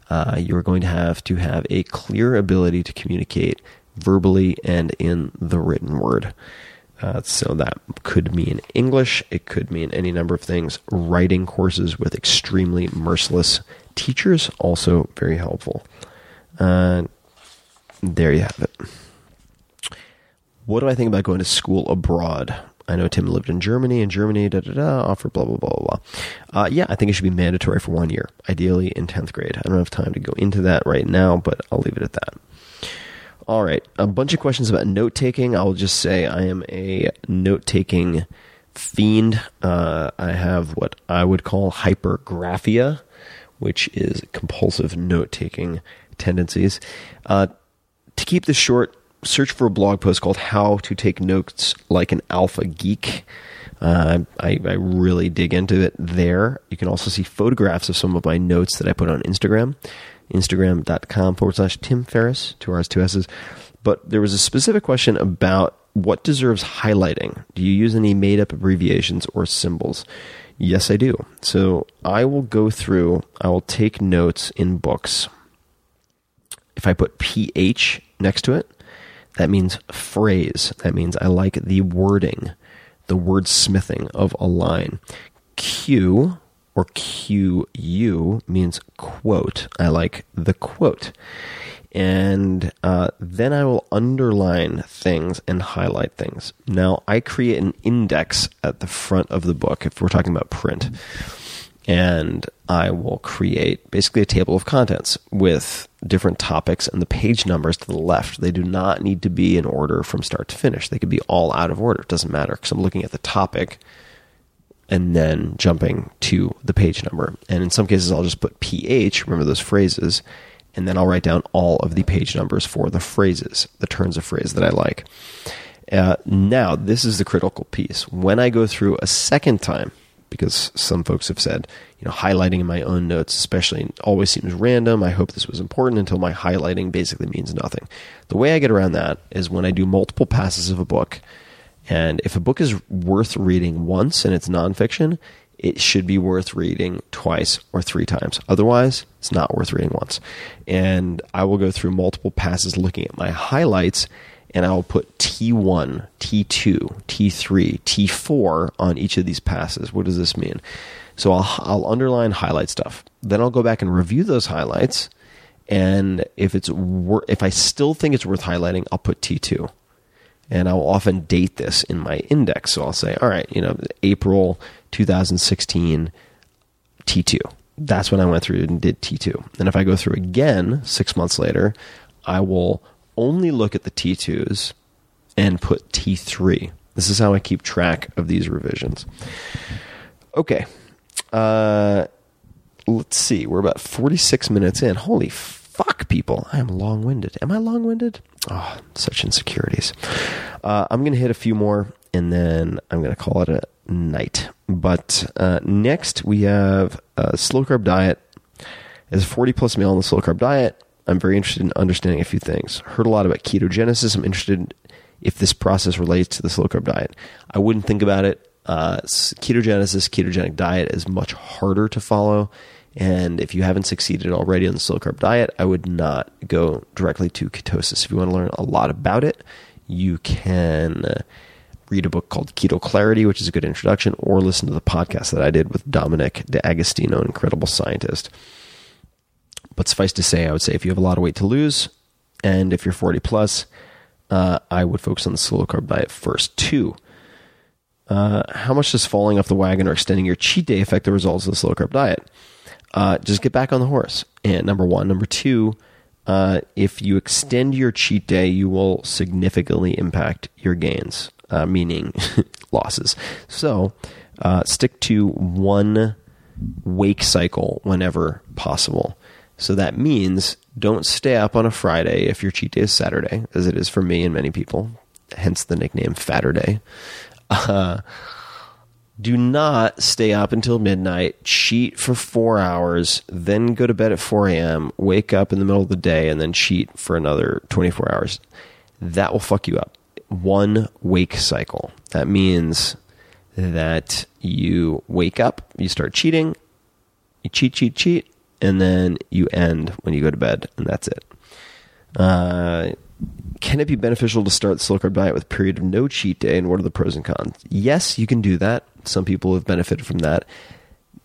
Uh, you're going to have to have a clear ability to communicate verbally and in the written word. Uh, so that could mean English. It could mean any number of things. Writing courses with extremely merciless teachers also very helpful. Uh, there you have it. What do I think about going to school abroad? I know Tim lived in Germany, and Germany, da da da, offer blah blah blah blah. Uh, yeah, I think it should be mandatory for one year, ideally in tenth grade. I don't have time to go into that right now, but I'll leave it at that. All right, a bunch of questions about note taking. I'll just say I am a note taking fiend. Uh, I have what I would call hypergraphia, which is compulsive note taking tendencies. Uh, to keep this short, search for a blog post called How to Take Notes Like an Alpha Geek. Uh, I, I, really dig into it there. You can also see photographs of some of my notes that I put on Instagram, instagram.com forward slash Tim Ferriss, two R's, two S's. But there was a specific question about what deserves highlighting. Do you use any made up abbreviations or symbols? Yes, I do. So I will go through, I will take notes in books. If I put PH next to it, that means phrase. That means I like the wording, the wordsmithing of a line. Q or QU means quote. I like the quote. And uh, then I will underline things and highlight things. Now, I create an index at the front of the book if we're talking about print. And I will create basically a table of contents with different topics and the page numbers to the left. They do not need to be in order from start to finish. They could be all out of order. It doesn't matter because I'm looking at the topic and then jumping to the page number. And in some cases, I'll just put PH, remember those phrases, and then I'll write down all of the page numbers for the phrases, the turns of phrase that I like. Uh, now, this is the critical piece. When I go through a second time, because some folks have said, you know, highlighting in my own notes, especially, always seems random. I hope this was important until my highlighting basically means nothing. The way I get around that is when I do multiple passes of a book, and if a book is worth reading once and it's nonfiction, it should be worth reading twice or three times. Otherwise, it's not worth reading once. And I will go through multiple passes looking at my highlights and I will put T1, T2, T3, T4 on each of these passes. What does this mean? So I'll, I'll underline highlight stuff. Then I'll go back and review those highlights. And if it's wor- if I still think it's worth highlighting, I'll put T2. And I will often date this in my index. So I'll say, all right, you know, April 2016, T2. That's when I went through and did T2. And if I go through again six months later, I will only look at the T2s and put T3. This is how I keep track of these revisions. Okay. Uh, let's see. We're about 46 minutes in. Holy fuck, people. I am long winded. Am I long winded? Oh, such insecurities. Uh, I'm going to hit a few more and then I'm going to call it a night. But uh, next, we have a slow carb diet. As a 40 plus male on the slow carb diet, I'm very interested in understanding a few things. Heard a lot about ketogenesis. I'm interested if this process relates to the slow carb diet. I wouldn't think about it. Uh, ketogenesis, ketogenic diet is much harder to follow. And if you haven't succeeded already on the slow carb diet, I would not go directly to ketosis. If you want to learn a lot about it, you can uh, read a book called Keto Clarity, which is a good introduction, or listen to the podcast that I did with Dominic D'Agostino, an incredible scientist. But suffice to say, I would say if you have a lot of weight to lose, and if you're 40 plus, uh, I would focus on the slow carb diet first. Two, uh, how much does falling off the wagon or extending your cheat day affect the results of the slow carb diet? Uh, just get back on the horse. And number one, number two, uh, if you extend your cheat day, you will significantly impact your gains, uh, meaning losses. So uh, stick to one wake cycle whenever possible. So that means don't stay up on a Friday if your cheat day is Saturday, as it is for me and many people, hence the nickname Faturday. Uh, do not stay up until midnight, cheat for four hours, then go to bed at 4 a.m., wake up in the middle of the day, and then cheat for another 24 hours. That will fuck you up. One wake cycle. That means that you wake up, you start cheating, you cheat, cheat, cheat, and then you end when you go to bed, and that's it. Uh, can it be beneficial to start the slow carb diet with a period of no cheat day, and what are the pros and cons? Yes, you can do that. Some people have benefited from that.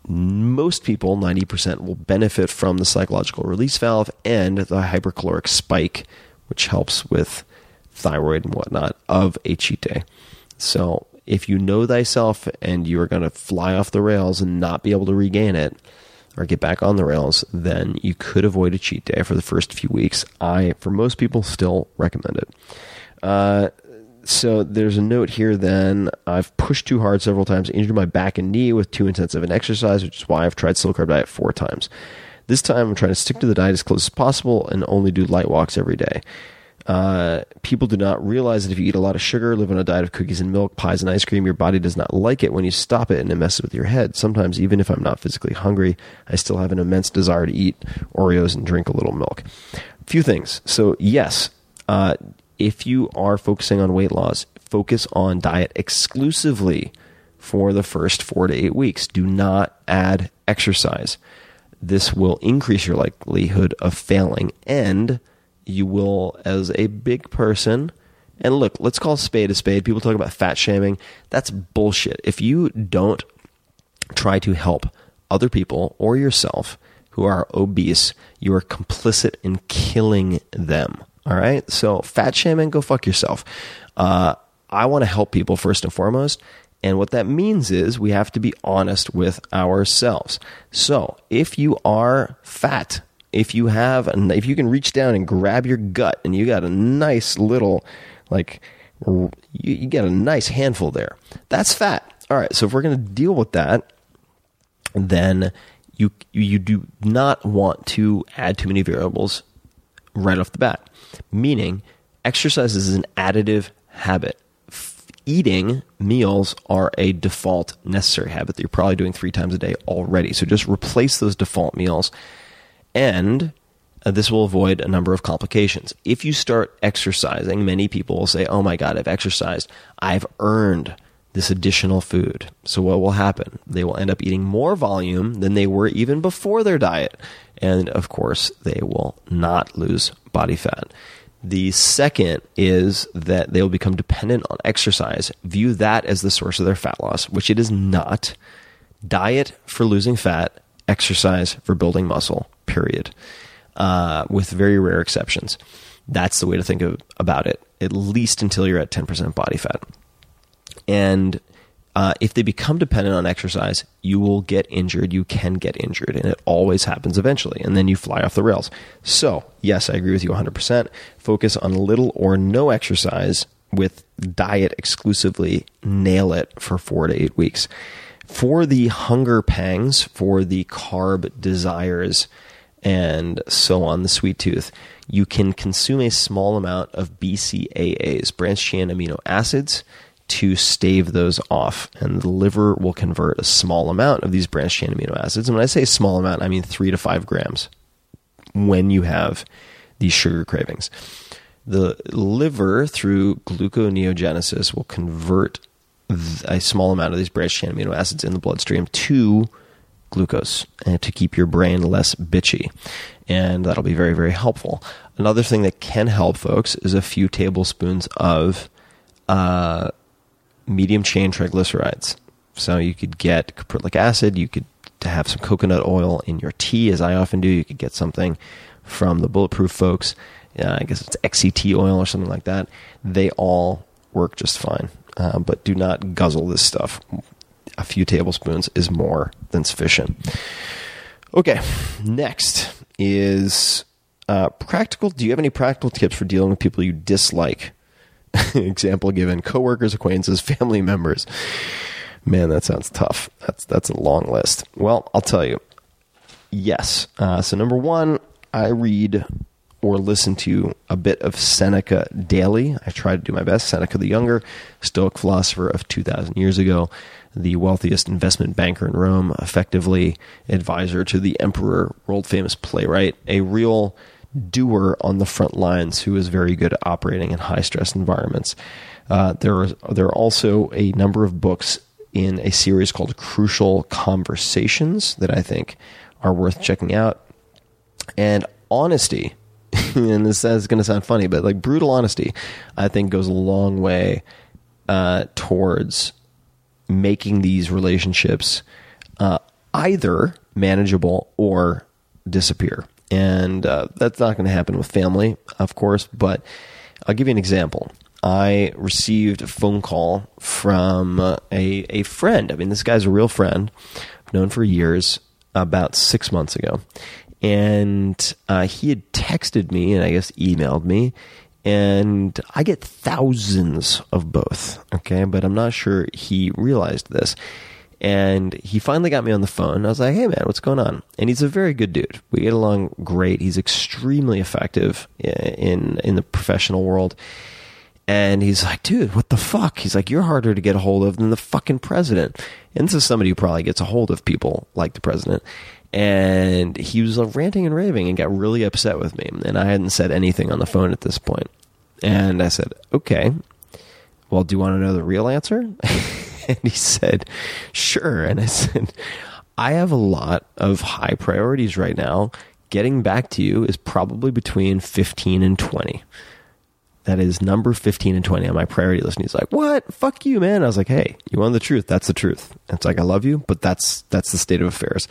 Most people, 90%, will benefit from the psychological release valve and the hypercaloric spike, which helps with thyroid and whatnot of a cheat day. So if you know thyself and you are going to fly off the rails and not be able to regain it or get back on the rails, then you could avoid a cheat day for the first few weeks. I, for most people, still recommend it. Uh, so there's a note here then I've pushed too hard several times, injured my back and knee with too intensive an exercise, which is why I've tried slow carb diet four times. This time I'm trying to stick to the diet as close as possible and only do light walks every day. Uh, people do not realize that if you eat a lot of sugar, live on a diet of cookies and milk, pies and ice cream, your body does not like it when you stop it and it messes with your head. Sometimes, even if I'm not physically hungry, I still have an immense desire to eat Oreos and drink a little milk. A few things. So, yes, uh, if you are focusing on weight loss, focus on diet exclusively for the first four to eight weeks. Do not add exercise. This will increase your likelihood of failing and you will, as a big person, and look, let's call a spade a spade. People talk about fat shaming. That's bullshit. If you don't try to help other people or yourself who are obese, you are complicit in killing them. All right? So, fat shaming, go fuck yourself. Uh, I want to help people first and foremost. And what that means is we have to be honest with ourselves. So, if you are fat, if you have if you can reach down and grab your gut and you got a nice little like you, you get a nice handful there. That's fat. All right so if we're going to deal with that then you you do not want to add too many variables right off the bat. Meaning exercise is an additive habit. Eating meals are a default necessary habit that you're probably doing three times a day already. So just replace those default meals and uh, this will avoid a number of complications. If you start exercising, many people will say, Oh my God, I've exercised. I've earned this additional food. So, what will happen? They will end up eating more volume than they were even before their diet. And of course, they will not lose body fat. The second is that they will become dependent on exercise. View that as the source of their fat loss, which it is not. Diet for losing fat, exercise for building muscle period, uh, with very rare exceptions. That's the way to think of, about it, at least until you're at 10% body fat. And uh, if they become dependent on exercise, you will get injured. You can get injured, and it always happens eventually. And then you fly off the rails. So, yes, I agree with you 100%. Focus on little or no exercise with diet exclusively. Nail it for four to eight weeks. For the hunger pangs, for the carb desires, and so on, the sweet tooth, you can consume a small amount of BCAAs, branched chain amino acids, to stave those off. And the liver will convert a small amount of these branched chain amino acids. And when I say small amount, I mean three to five grams when you have these sugar cravings. The liver, through gluconeogenesis, will convert a small amount of these branched chain amino acids in the bloodstream to glucose and to keep your brain less bitchy. And that'll be very, very helpful. Another thing that can help folks is a few tablespoons of uh, medium chain triglycerides. So you could get caprylic acid, you could have some coconut oil in your tea, as I often do, you could get something from the Bulletproof folks. I guess it's XCT oil or something like that. They all work just fine. Uh, but do not guzzle this stuff. A few tablespoons is more than sufficient. Okay, next is uh, practical. Do you have any practical tips for dealing with people you dislike? Example given: coworkers, acquaintances, family members. Man, that sounds tough. That's that's a long list. Well, I'll tell you. Yes. Uh, so number one, I read or listen to a bit of Seneca daily. I try to do my best. Seneca the Younger, Stoic philosopher of 2,000 years ago, the wealthiest investment banker in Rome, effectively advisor to the emperor, world famous playwright, a real doer on the front lines who is very good at operating in high stress environments. Uh, there, are, there are also a number of books in a series called Crucial Conversations that I think are worth checking out. And honesty and this is going to sound funny, but like brutal honesty, I think goes a long way uh, towards making these relationships uh, either manageable or disappear. And uh, that's not going to happen with family, of course, but I'll give you an example. I received a phone call from a, a friend. I mean, this guy's a real friend, known for years, about six months ago and uh, he had texted me and I guess emailed me, and I get thousands of both. Okay, but I'm not sure he realized this. And he finally got me on the phone. I was like, "Hey, man, what's going on?" And he's a very good dude. We get along great. He's extremely effective in in the professional world. And he's like, dude, what the fuck? He's like, you're harder to get a hold of than the fucking president. And this is somebody who probably gets a hold of people like the president and he was ranting and raving and got really upset with me. And I hadn't said anything on the phone at this point. And I said, okay, well, do you want to know the real answer? and he said, sure. And I said, I have a lot of high priorities right now. Getting back to you is probably between 15 and 20. That is number 15 and 20 on my priority list. And he's like, what? Fuck you, man. I was like, hey, you want the truth? That's the truth. It's like, I love you, but that's, that's the state of affairs.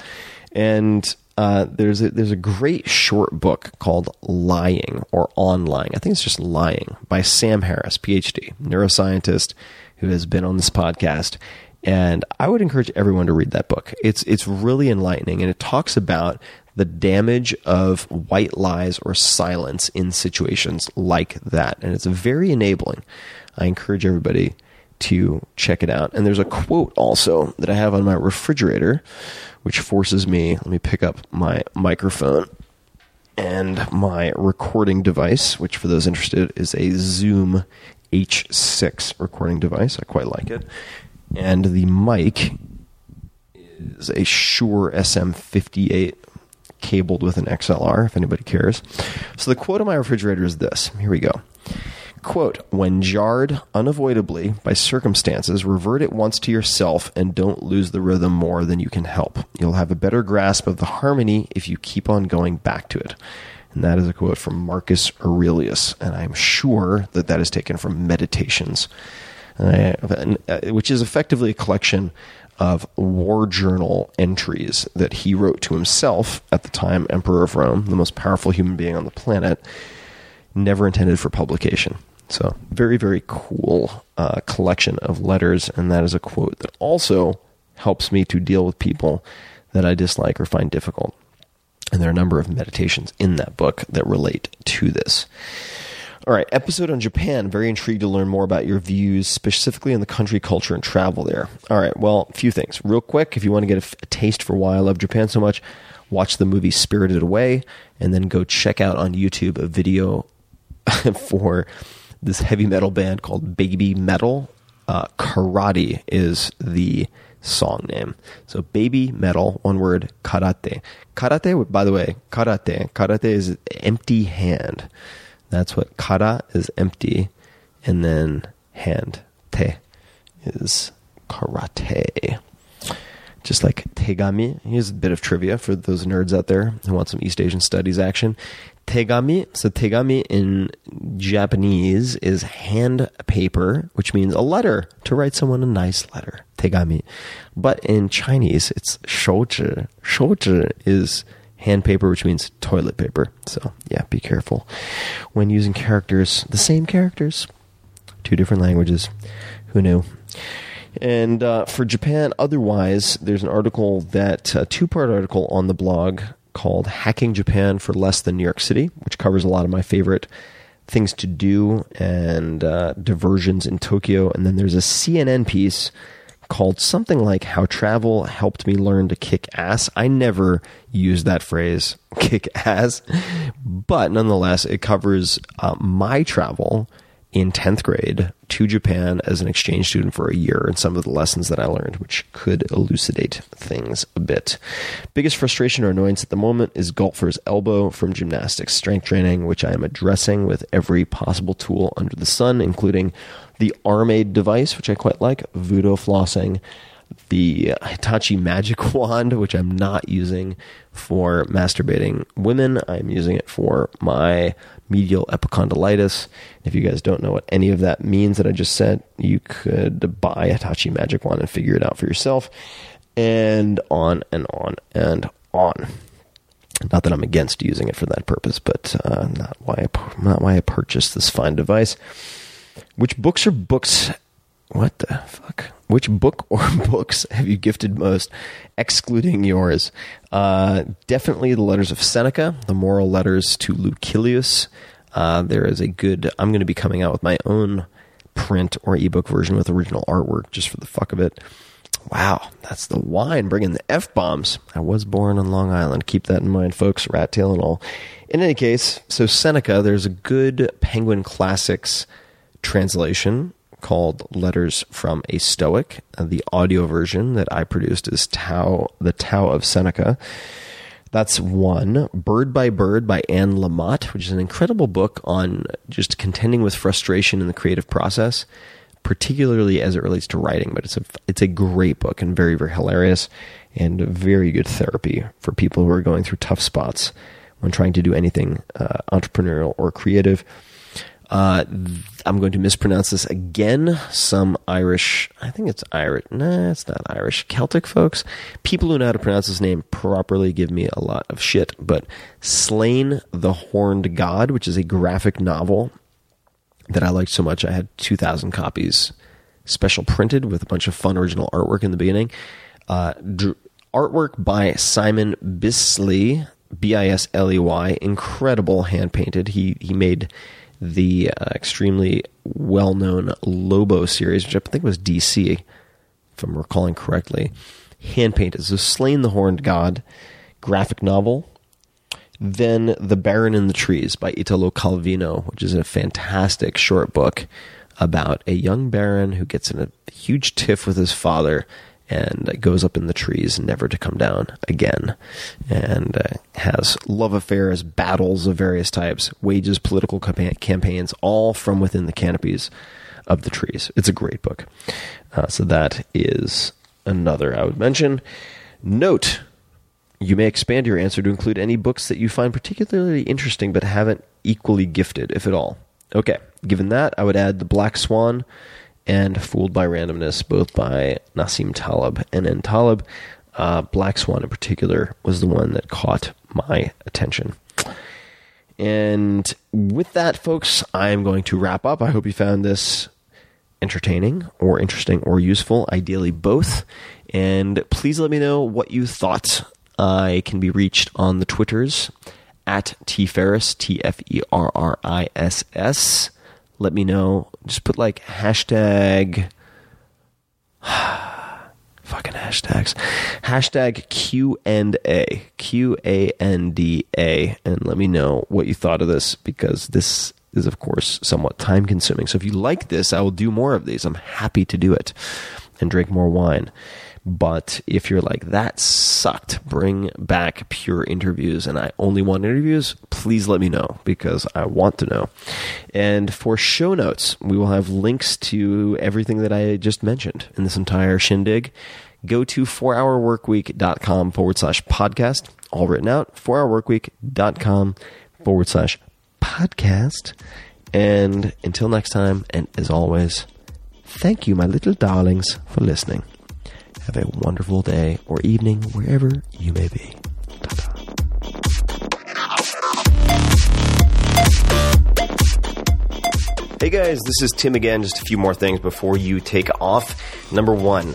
And uh, there's a, there's a great short book called Lying or On Lying. I think it's just Lying by Sam Harris, PhD, neuroscientist who has been on this podcast. And I would encourage everyone to read that book. It's it's really enlightening, and it talks about the damage of white lies or silence in situations like that, and it's very enabling. I encourage everybody to check it out. And there's a quote also that I have on my refrigerator which forces me, let me pick up my microphone and my recording device, which for those interested is a Zoom H6 recording device. I quite like it. And the mic is a Shure SM58 cabled with an XLR, if anybody cares. So the quote on my refrigerator is this. Here we go. Quote, when jarred unavoidably by circumstances, revert at once to yourself and don't lose the rhythm more than you can help. You'll have a better grasp of the harmony if you keep on going back to it. And that is a quote from Marcus Aurelius. And I'm sure that that is taken from Meditations, uh, which is effectively a collection of war journal entries that he wrote to himself at the time Emperor of Rome, the most powerful human being on the planet, never intended for publication. So, very, very cool uh, collection of letters. And that is a quote that also helps me to deal with people that I dislike or find difficult. And there are a number of meditations in that book that relate to this. All right, episode on Japan. Very intrigued to learn more about your views, specifically on the country, culture, and travel there. All right, well, a few things. Real quick, if you want to get a, taste for why I love Japan so much, watch the movie Spirited Away, and then go check out on YouTube a video for this heavy metal band called Baby Metal. Uh, karate is the song name. So Baby Metal, one word, karate. Karate, by the way, karate. Karate is empty hand. That's what kara is empty, and then hand te is karate. Just like tegami. Here's a bit of trivia for those nerds out there who want some East Asian studies action. Tegami. So tegami in Japanese is hand paper, which means a letter to write someone a nice letter. Tegami, but in Chinese it's shouzhi. Shouzhi is hand paper, which means toilet paper. So yeah, be careful when using characters, the same characters, two different languages. Who knew? And uh, for Japan, otherwise, there's an article that uh, a two part article on the blog called Hacking Japan for Less Than New York City, which covers a lot of my favorite things to do and uh, diversions in Tokyo. And then there's a CNN piece called something like How Travel Helped Me Learn to Kick Ass. I never use that phrase, kick ass, but nonetheless, it covers uh, my travel in 10th grade to Japan as an exchange student for a year and some of the lessons that I learned, which could elucidate things a bit. Biggest frustration or annoyance at the moment is golfer's elbow from gymnastics strength training, which I am addressing with every possible tool under the sun, including the Armaid device, which I quite like, Voodoo flossing, the Hitachi Magic Wand, which I'm not using for masturbating women. I'm using it for my medial epicondylitis. If you guys don't know what any of that means that I just said, you could buy a Hitachi Magic Wand and figure it out for yourself. And on and on and on. Not that I'm against using it for that purpose, but uh, not why I, not why I purchased this fine device. Which books are books? What the fuck? Which book or books have you gifted most, excluding yours? Uh, definitely the letters of Seneca, the moral letters to Lucilius. Uh, there is a good. I'm going to be coming out with my own print or ebook version with original artwork just for the fuck of it. Wow, that's the wine bringing the f bombs. I was born on Long Island. Keep that in mind, folks. Rat tail and all. In any case, so Seneca, there's a good Penguin Classics translation called Letters from a Stoic. The audio version that I produced is Tao, the Tao of Seneca. That's one. Bird by Bird by Anne Lamott, which is an incredible book on just contending with frustration in the creative process, particularly as it relates to writing. But it's a it's a great book and very very hilarious and very good therapy for people who are going through tough spots when trying to do anything uh, entrepreneurial or creative. Uh, I'm going to mispronounce this again. Some Irish, I think it's Irish. Nah, it's not Irish. Celtic folks. People who know how to pronounce this name properly give me a lot of shit. But Slain the Horned God, which is a graphic novel that I liked so much, I had 2,000 copies special printed with a bunch of fun original artwork in the beginning. Uh, dr- artwork by Simon Bisley, B I S L E Y, incredible hand painted. He he made the uh, extremely well known Lobo series, which I think was DC, if I'm recalling correctly. Hand painted. So, Slain the Horned God, graphic novel. Then The Baron in the Trees by Italo Calvino, which is a fantastic short book about a young baron who gets in a huge tiff with his father and goes up in the trees never to come down again and uh, has love affairs battles of various types wages political campa- campaigns all from within the canopies of the trees. It's a great book. Uh, so that is another i would mention. Note you may expand your answer to include any books that you find particularly interesting but haven't equally gifted if at all. Okay given that i would add the black swan and Fooled by Randomness, both by Nassim Taleb and N. Taleb. Uh, Black Swan, in particular, was the one that caught my attention. And with that, folks, I'm going to wrap up. I hope you found this entertaining or interesting or useful, ideally both. And please let me know what you thought. I can be reached on the Twitters at T Ferriss, T F E R R I S S let me know. Just put like hashtag. fucking hashtags. Hashtag Q and A. Q A N D A. And let me know what you thought of this because this is, of course, somewhat time consuming. So if you like this, I will do more of these. I'm happy to do it and drink more wine. But if you're like, that sucked, bring back pure interviews and I only want interviews, please let me know because I want to know. And for show notes, we will have links to everything that I just mentioned in this entire shindig. Go to 4hourworkweek.com forward slash podcast, all written out, 4hourworkweek.com forward slash podcast. And until next time, and as always, thank you, my little darlings, for listening. Have a wonderful day or evening wherever you may be. Hey guys, this is Tim again. Just a few more things before you take off. Number one,